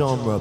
genre.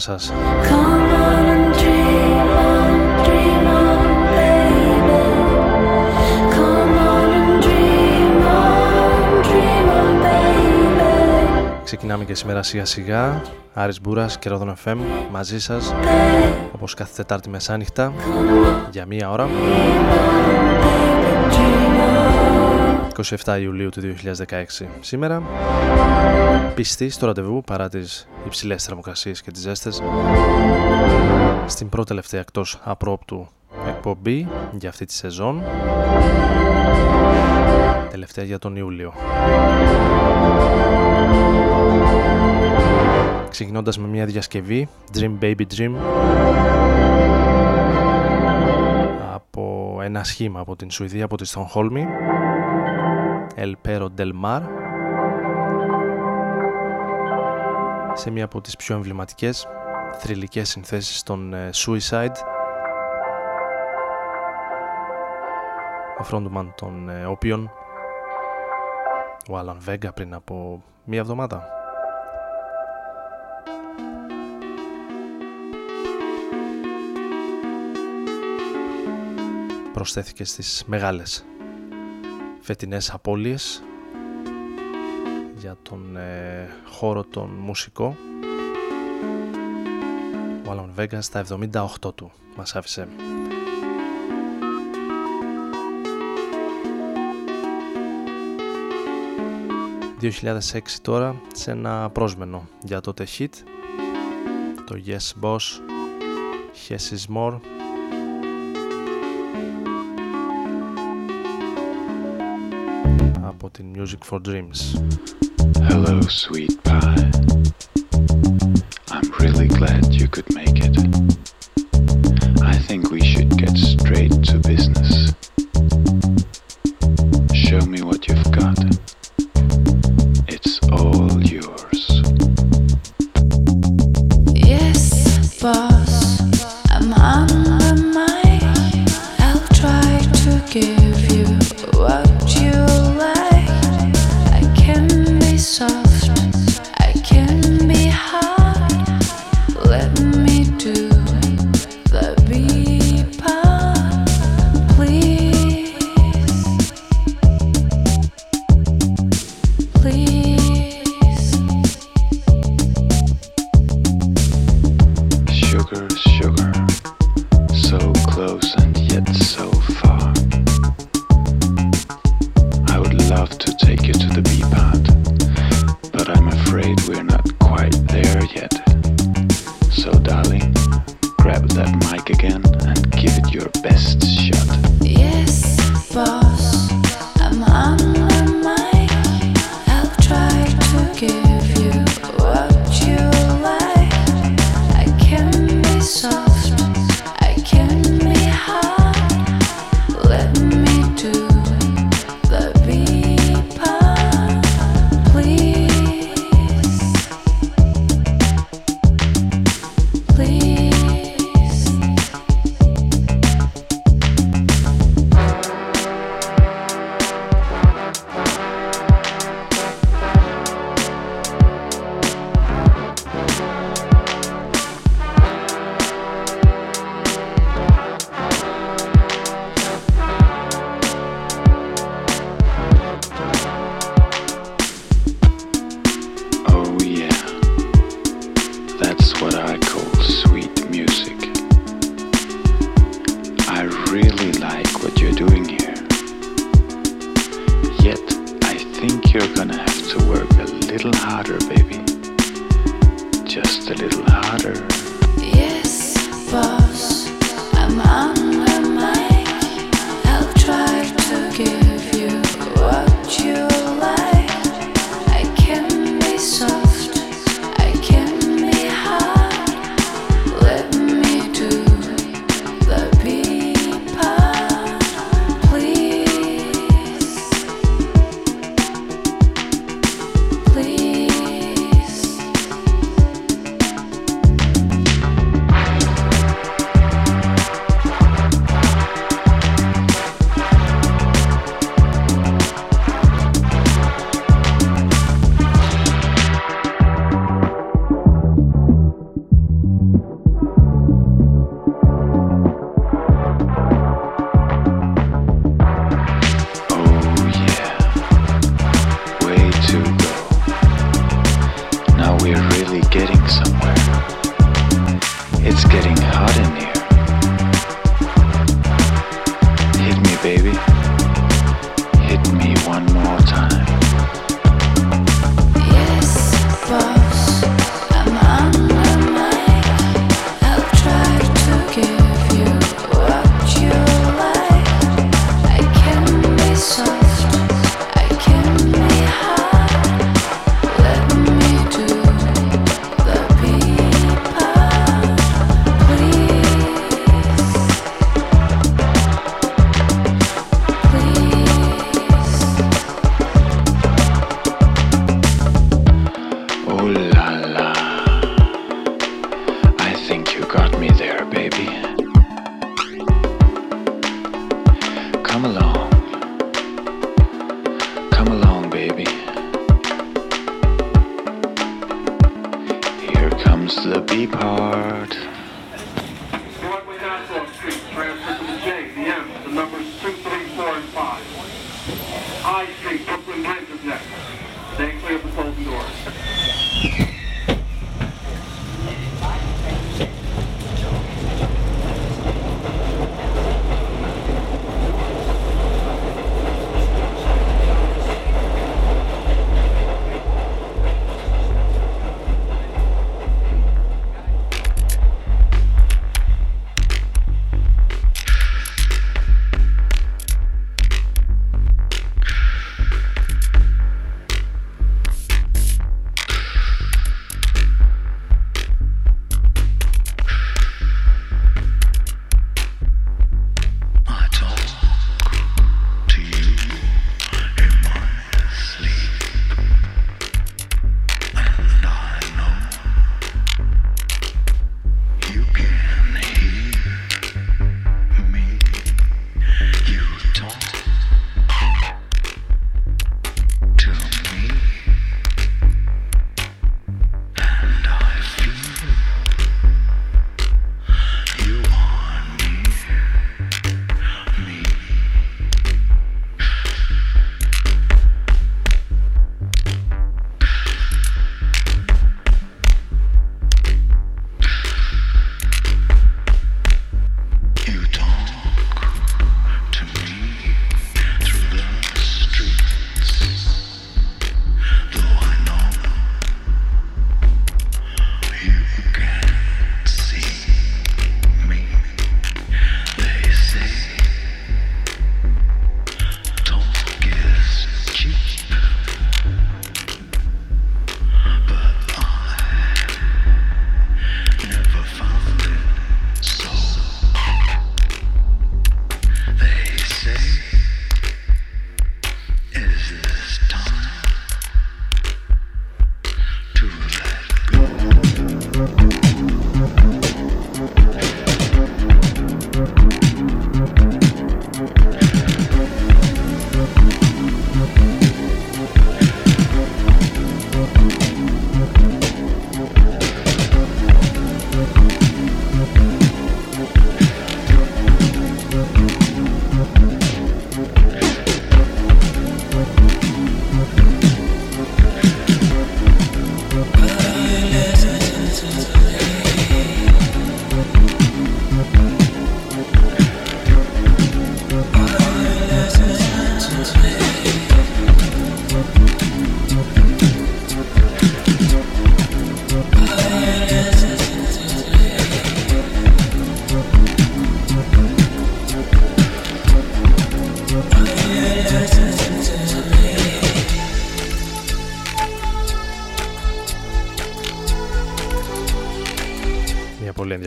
Σας. Ξεκινάμε και σήμερα σιγά σιγά. Άρης Μπούρας και Ρόδον FM μαζί σας όπως κάθε Τετάρτη μεσάνυχτα για μία ώρα 27 Ιουλίου του 2016 σήμερα πιστή στο ραντεβού παρά τις υψηλές θερμοκρασίες και τις ζέστες. Στην πρώτη τελευταία εκτός απρόπτου εκπομπή για αυτή τη σεζόν. Τελευταία για τον Ιούλιο. Ξεκινώντας με μια διασκευή Dream Baby Dream από ένα σχήμα από την Σουηδία, από τη Στονχόλμη El Pero Del Mar σε μια από τις πιο εμβληματικές θρηλυκές συνθέσεις των ε, Suicide. Ο frontman των ε, όποιων ο Alan Vega πριν από μία εβδομάδα. Προσθέθηκε στις μεγάλες φετινές απώλειες για τον ε, χώρο των μουσικό. Ο Άλαν Βέγκα στα 78 του μας άφησε. 2006 τώρα σε ένα πρόσμενο για το hit. Το Yes Boss Yes is More in Music for Dreams. Hello, sweet pie. I'm really glad you could make it. I think we should get straight to business. Think you're gonna have to work a little harder, baby. Just a little harder. Yes, boss, I'm on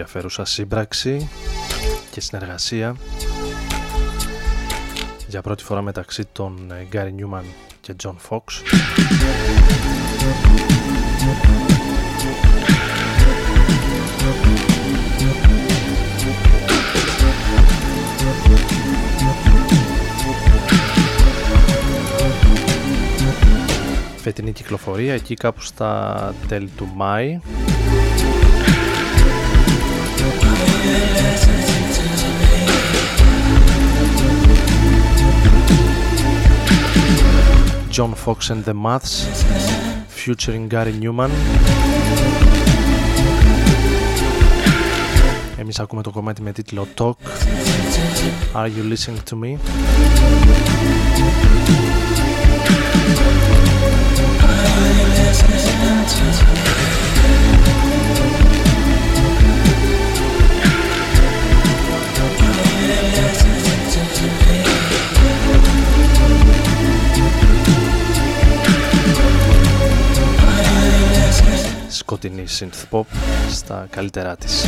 ενδιαφέρουσα σύμπραξη και συνεργασία για πρώτη φορά μεταξύ των ε, Gary Newman και John Fox. Φετινή κυκλοφορία εκεί κάπου στα τέλη του Μάη John Fox and the Maths featuring Gary Newman Εμείς ακούμε το κομμάτι με τίτλο Talk Are you listening to me? Σκοτεινή synth pop στα καλύτερά της.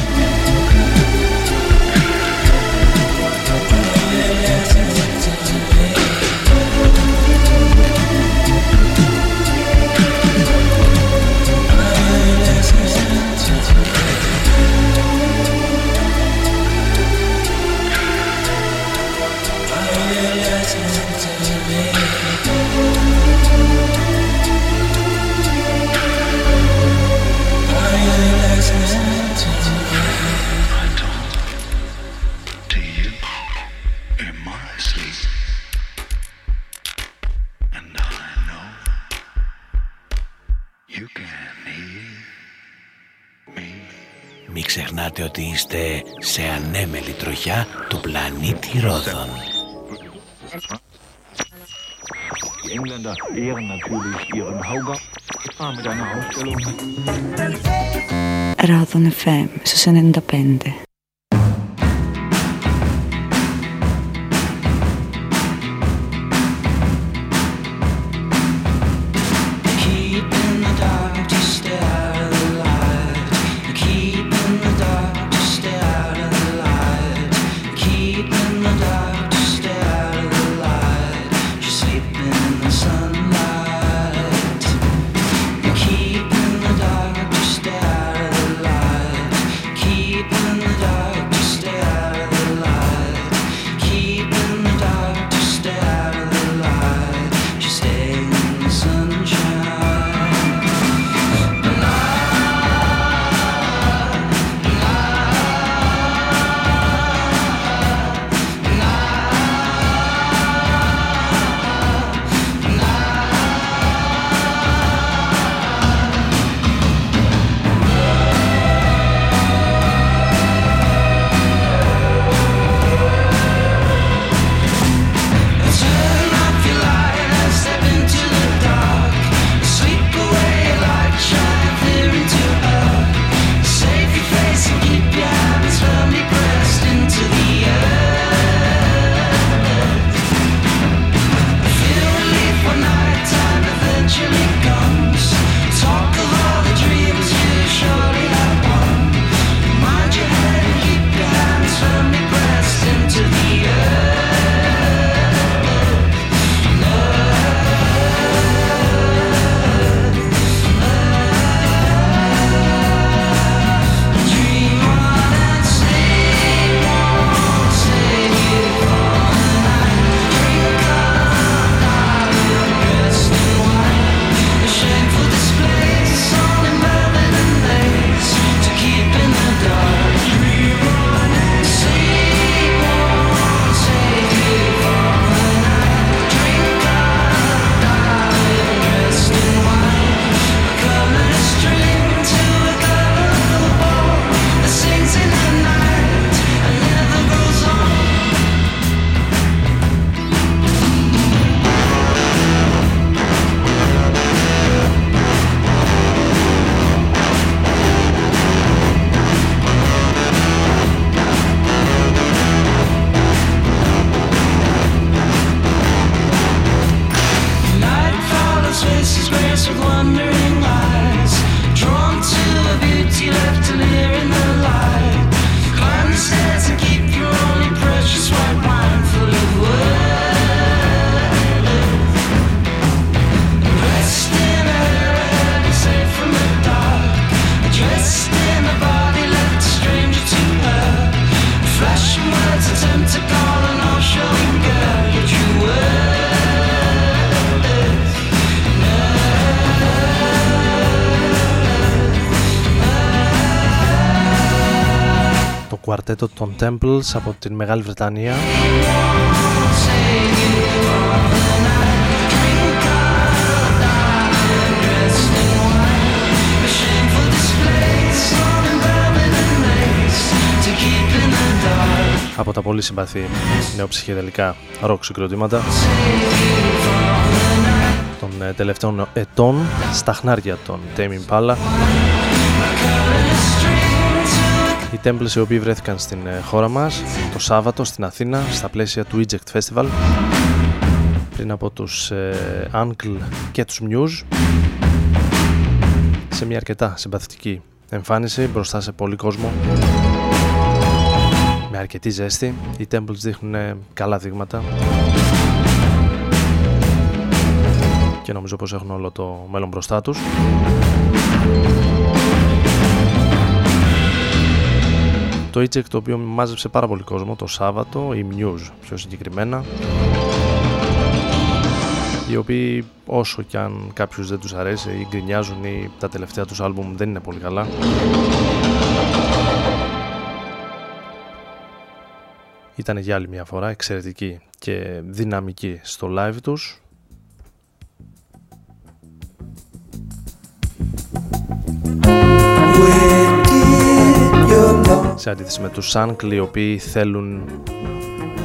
ξεχνάτε ότι είστε σε ανέμελη τροχιά του πλανήτη Ρόδων. Οι Engländer ehren natürlich ihren Hauger. Radon FM su 90 Pende. Κουαρτέτο των Temples από την Μεγάλη Βρετανία. Από τα πολύ συμπαθή νεοψυχεδελικά ροκ συγκροτήματα των ε, τελευταίων ετών στα χνάρια των Tame Impala οι Temples οι οποίοι βρέθηκαν στην ε, χώρα μας το Σάββατο στην Αθήνα στα πλαίσια του Eject Festival πριν από τους ε, Uncle και τους Muse σε μια αρκετά συμπαθητική εμφάνιση μπροστά σε πολύ κόσμο με αρκετή ζέστη. Οι Temples δείχνουν καλά δείγματα. Και νομίζω πως έχουν όλο το μέλλον μπροστά τους το e το οποίο μάζεψε πάρα πολύ κόσμο το Σάββατο, η News πιο συγκεκριμένα οι οποίοι όσο κι αν κάποιους δεν τους αρέσει ή γκρινιάζουν ή τα τελευταία τους άλμπουμ δεν είναι πολύ καλά. Ήταν για άλλη μια φορά εξαιρετική και δυναμική στο live τους σε αντίθεση με τους Σάνκλ οι οποίοι θέλουν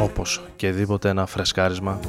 όπως και δίποτε ένα φρεσκάρισμα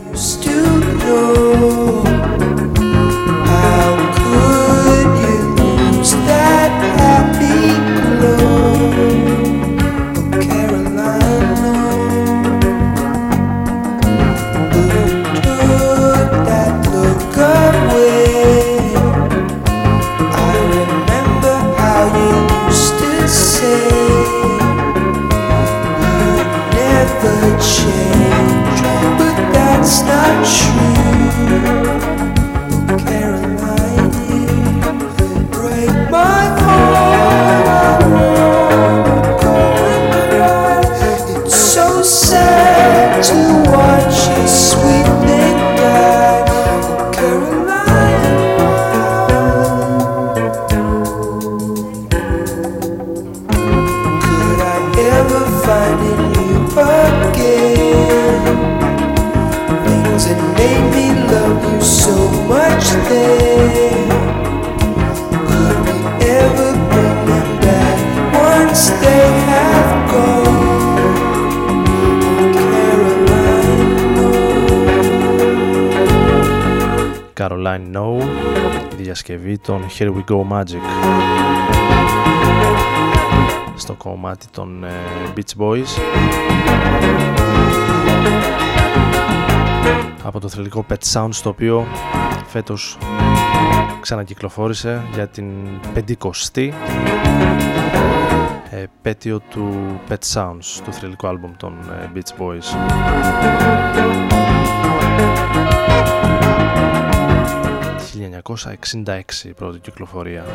Here We Go Magic. Στο κομμάτι των ε, Beach Boys. Από το θρηλυκό Pet Sounds το οποίο φέτος ξανακυκλοφόρησε για την 50η επέτειο του Pet Sounds του θρηλυκού άλμπουμ των ε, Beach Boys 1966 η πρώτη κυκλοφορία.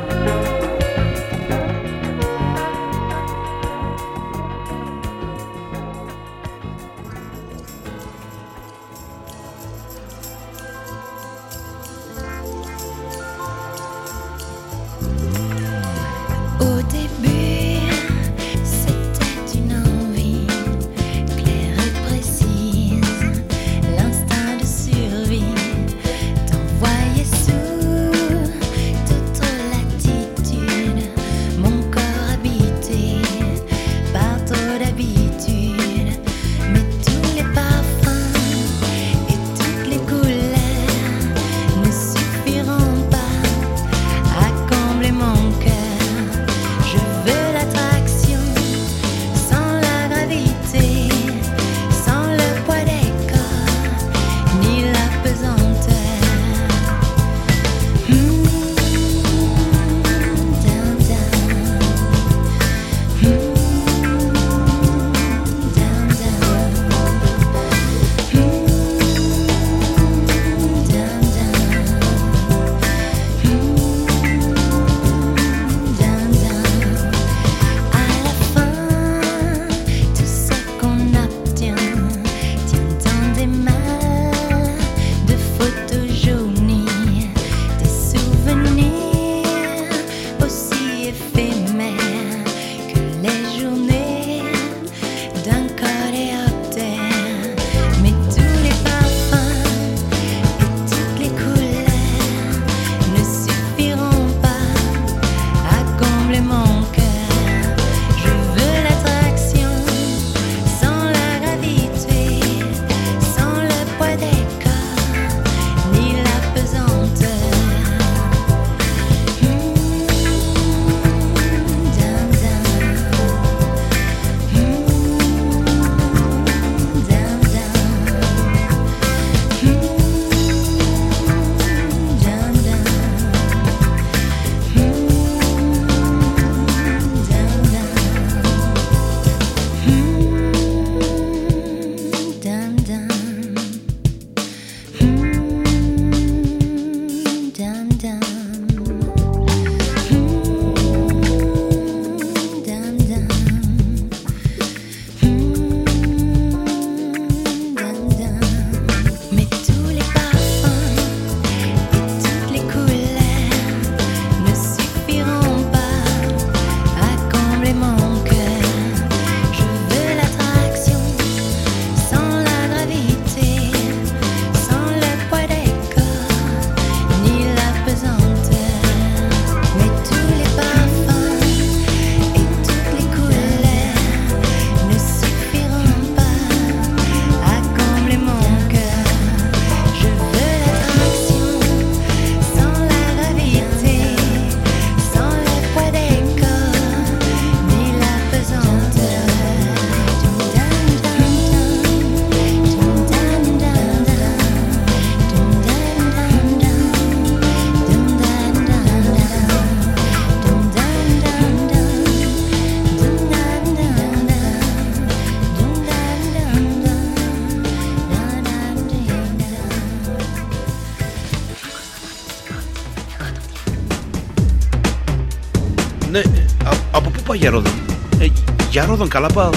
Ναι, α, από πού πάει για Ρόδον; Ε, για Ρόδον καλά πάω.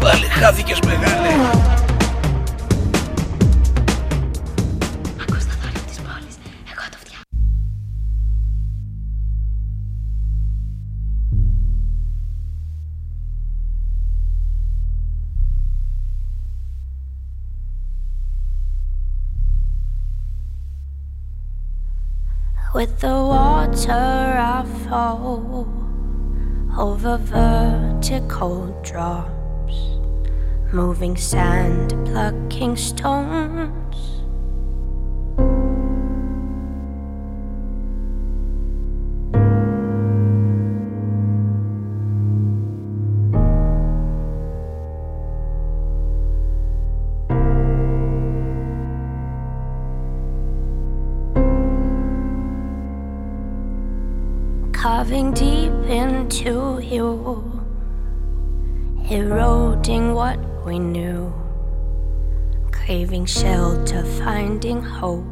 Πάλι χάθηκες μεγάλε. With the water I fall over vertical drops, moving sand, plucking stones. What we knew, craving shelter, finding hope.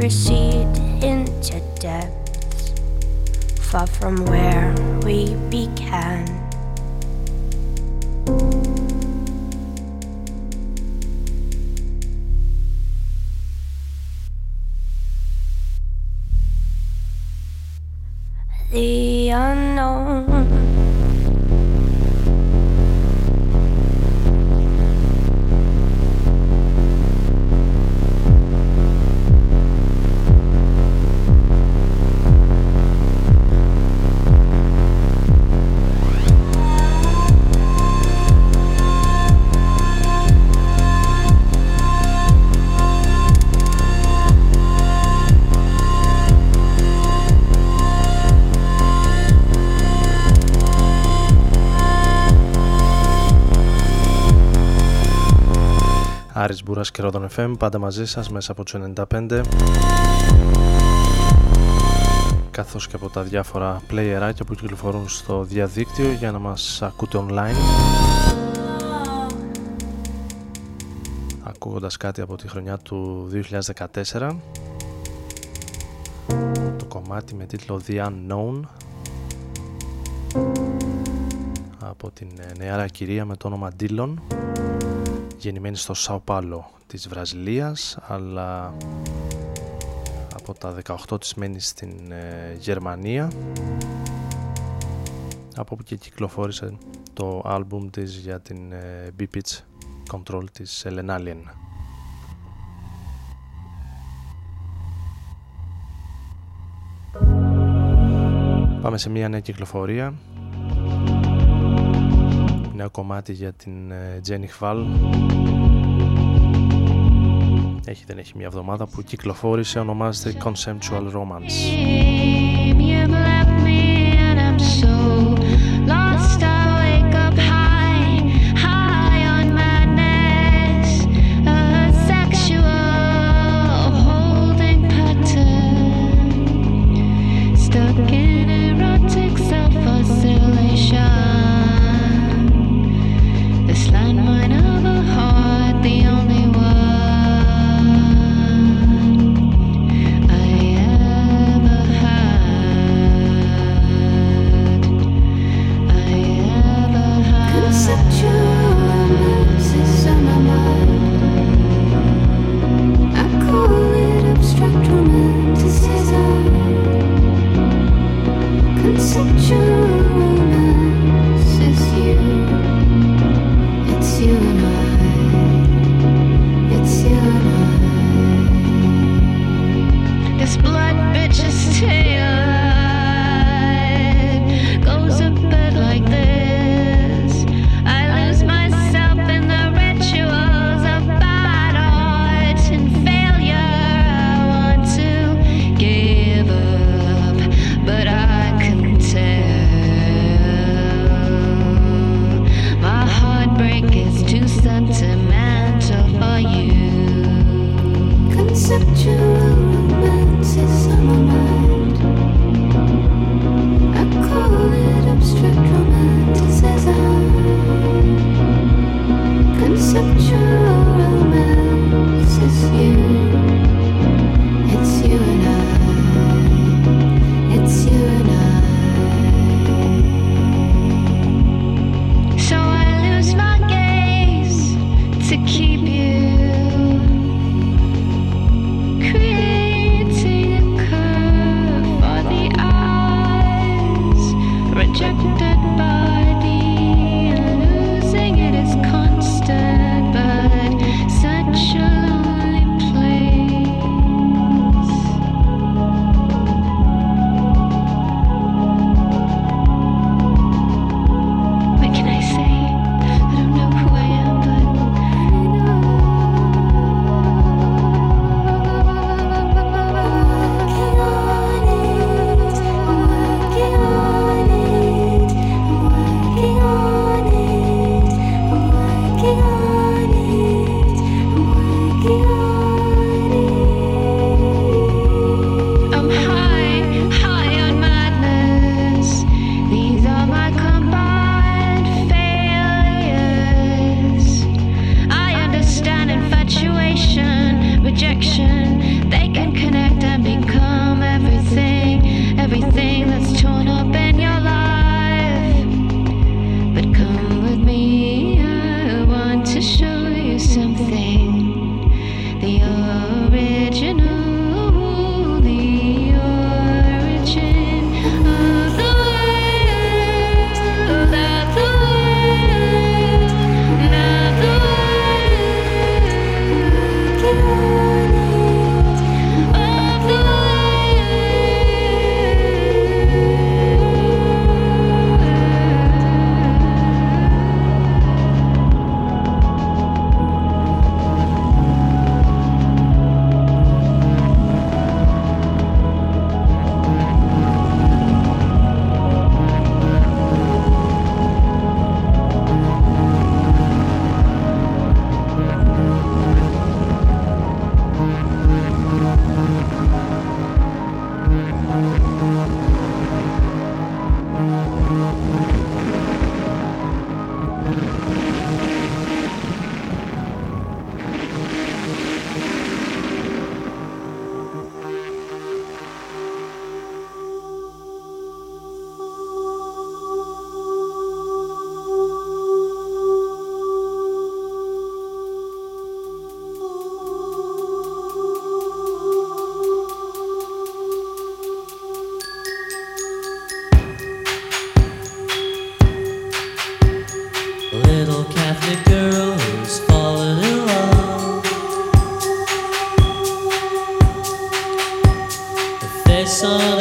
Recede into depths far from where we began. Άρης Μπούρας και Ρόδον FM πάντα μαζί σας μέσα από τους 95 καθώς και από τα διάφορα playerάκια που κυκλοφορούν στο διαδίκτυο για να μας ακούτε online. Ακούγοντας κάτι από τη χρονιά του 2014 το κομμάτι με τίτλο The Unknown. Από την νεάρα κυρία με το όνομα Dillon γεννημένη στο Σάο Πάλο της Βραζιλίας αλλά από τα 18 της μένει στην ε, Γερμανία από όπου και κυκλοφόρησε το άλμπουμ της για την ε, B-Pitch Control της Ellen Alien. Πάμε σε μια νέα κυκλοφορία νέο κομμάτι για την Jenny Χβάλ έχει δεν έχει μια εβδομάδα που κυκλοφόρησε ονομάζεται Conceptual Romance rejection. Sun.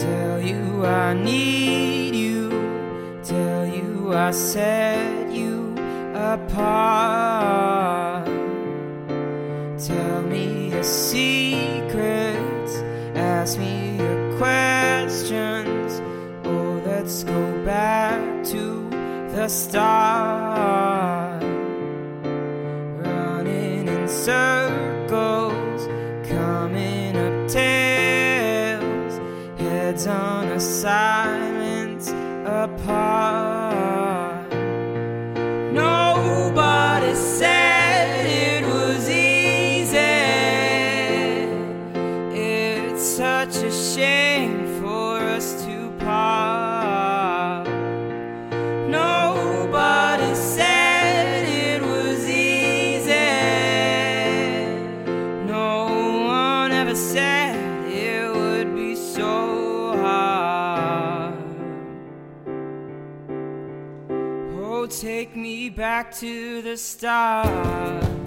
Tell you I need you, tell you I set you apart. Tell me your secrets, ask me your questions. Oh, let's go back to the start. on a silent apart. Back to the start.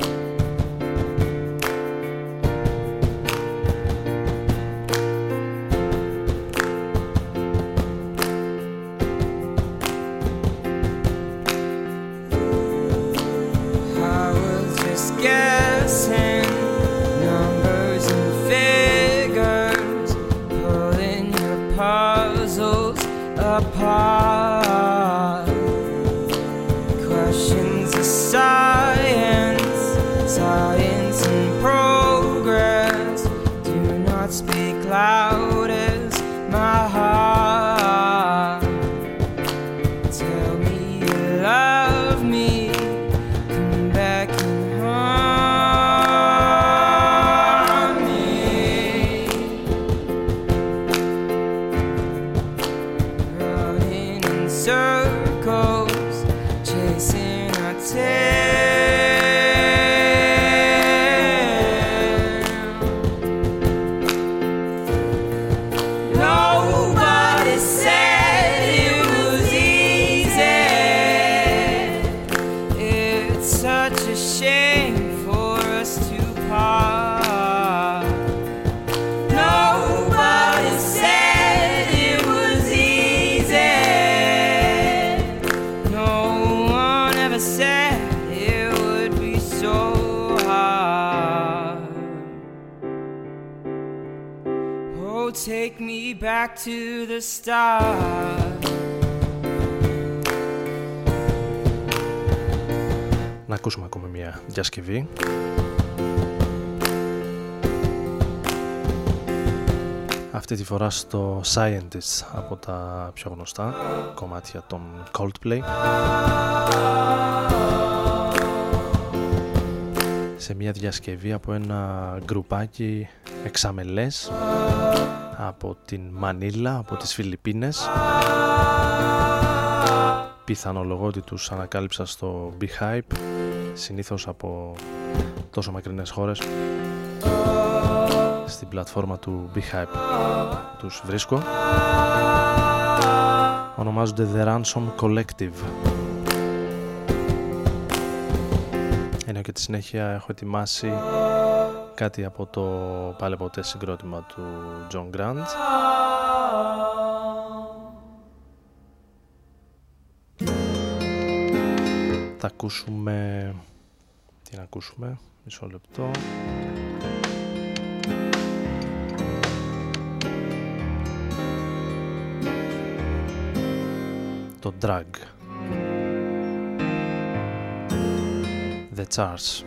Διασκευή. Αυτή τη φορά στο Scientist από τα πιο γνωστά κομμάτια των Coldplay. Σε μια διασκευή από ένα γκρουπάκι εξαμελές από την Μανίλα, από τις Φιλιππίνες. Πιθανολογώ ότι τους ανακάλυψα στο Beehive, συνήθως από τόσο μακρινές χώρες. Στην πλατφόρμα του Beehive τους βρίσκω. Ονομάζονται The Ransom Collective. Ενώ και τη συνέχεια έχω ετοιμάσει κάτι από το πάλι ποτέ συγκρότημα του John Grant. Θα ακούσουμε... Τι να ακούσουμε, μισό λεπτό. Το Drag. The Charts.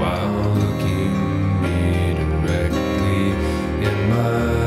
while looking me directly in my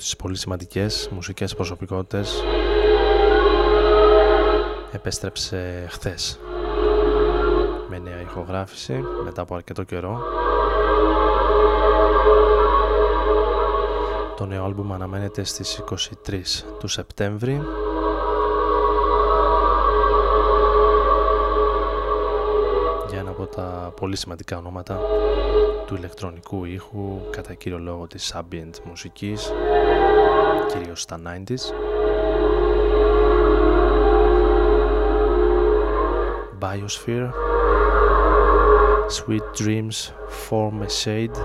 τις πολύ σημαντικές μουσικές προσωπικότητες επέστρεψε χθες με νέα ηχογράφηση μετά από αρκετό καιρό. Το νέο άλμπουμ αναμένεται στις 23 του Σεπτέμβρη. Για ένα από τα πολύ σημαντικά ονόματα του ηλεκτρονικού ήχου κατά κύριο λόγο της ambient μουσικής κυρίως στα 90s Biosphere. Sweet Dreams Form a Shade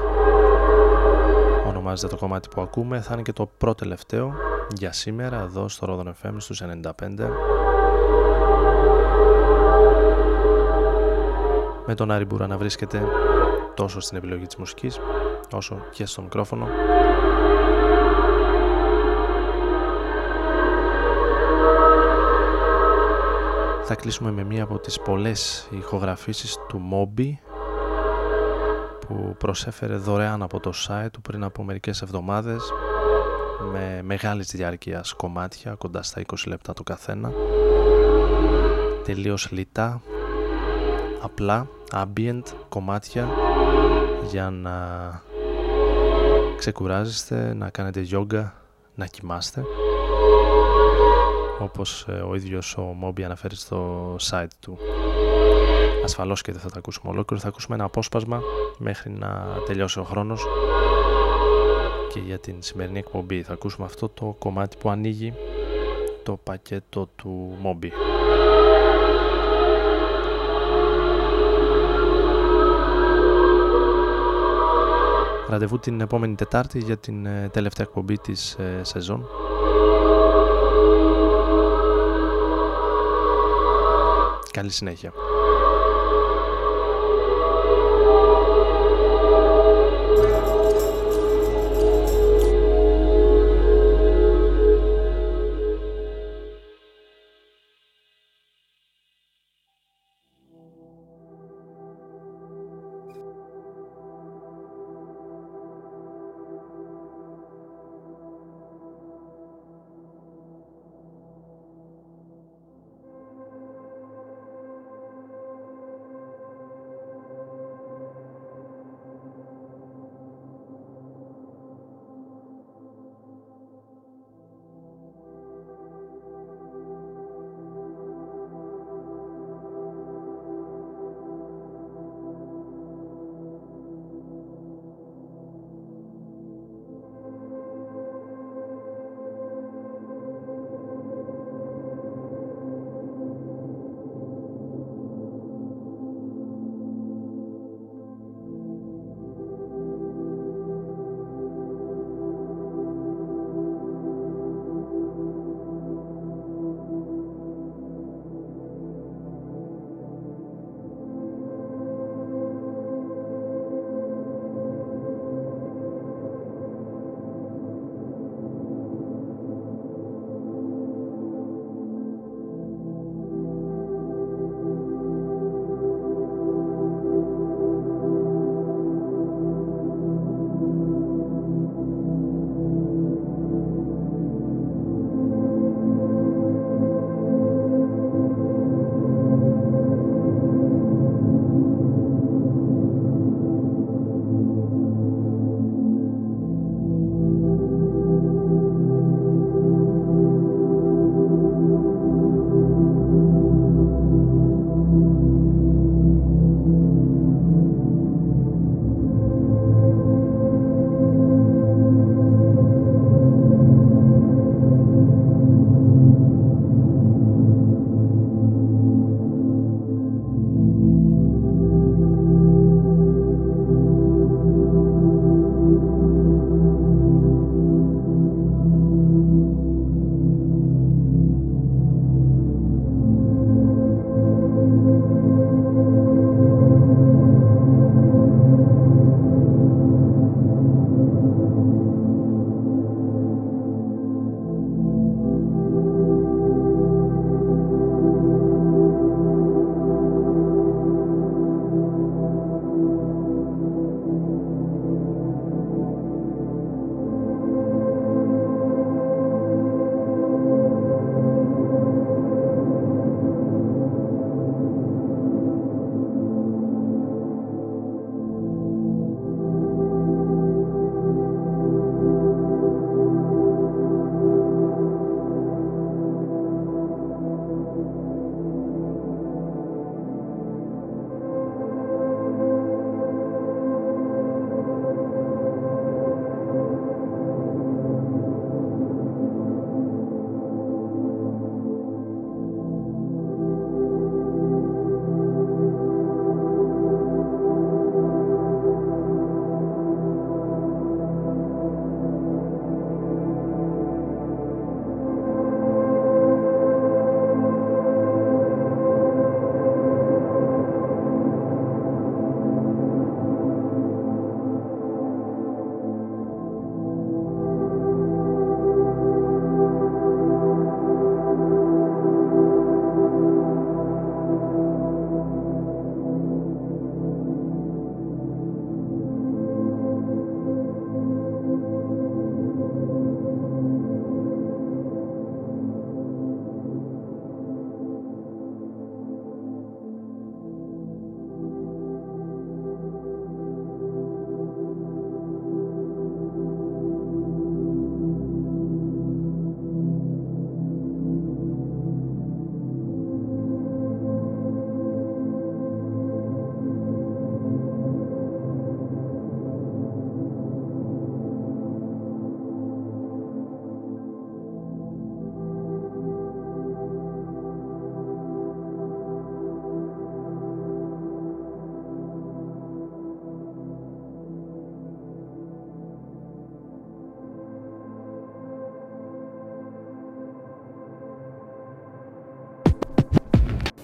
ονομάζεται το κομμάτι που ακούμε. Θα είναι και το πρώτο τελευταίο για σήμερα εδώ στο Rodon FM στους 95 με τον Άρη Μπούρα να βρίσκεται τόσο στην επιλογή της μουσικής όσο και στο μικρόφωνο θα κλείσουμε με μία από τις πολλές ηχογραφήσεις του Moby που προσέφερε δωρεάν από το site του πριν από μερικές εβδομάδες με μεγάλης διάρκειας κομμάτια κοντά στα 20 λεπτά το καθένα. Τελείως λιτά απλά ambient κομμάτια για να ξεκουράζεστε, να κάνετε yoga, να κοιμάστε όπως ε, ο ίδιος ο Μόμπι αναφέρει στο site του. Ασφαλώς και δεν θα τα ακούσουμε ολόκληρο, θα ακούσουμε ένα απόσπασμα μέχρι να τελειώσει ο χρόνος και για την σημερινή εκπομπή θα ακούσουμε αυτό το κομμάτι που ανοίγει το πακέτο του Μόμπι. Ραντεβού την επόμενη Τετάρτη για την ε, τελευταία εκπομπή της ε, σεζόν. Καλή συνέχεια.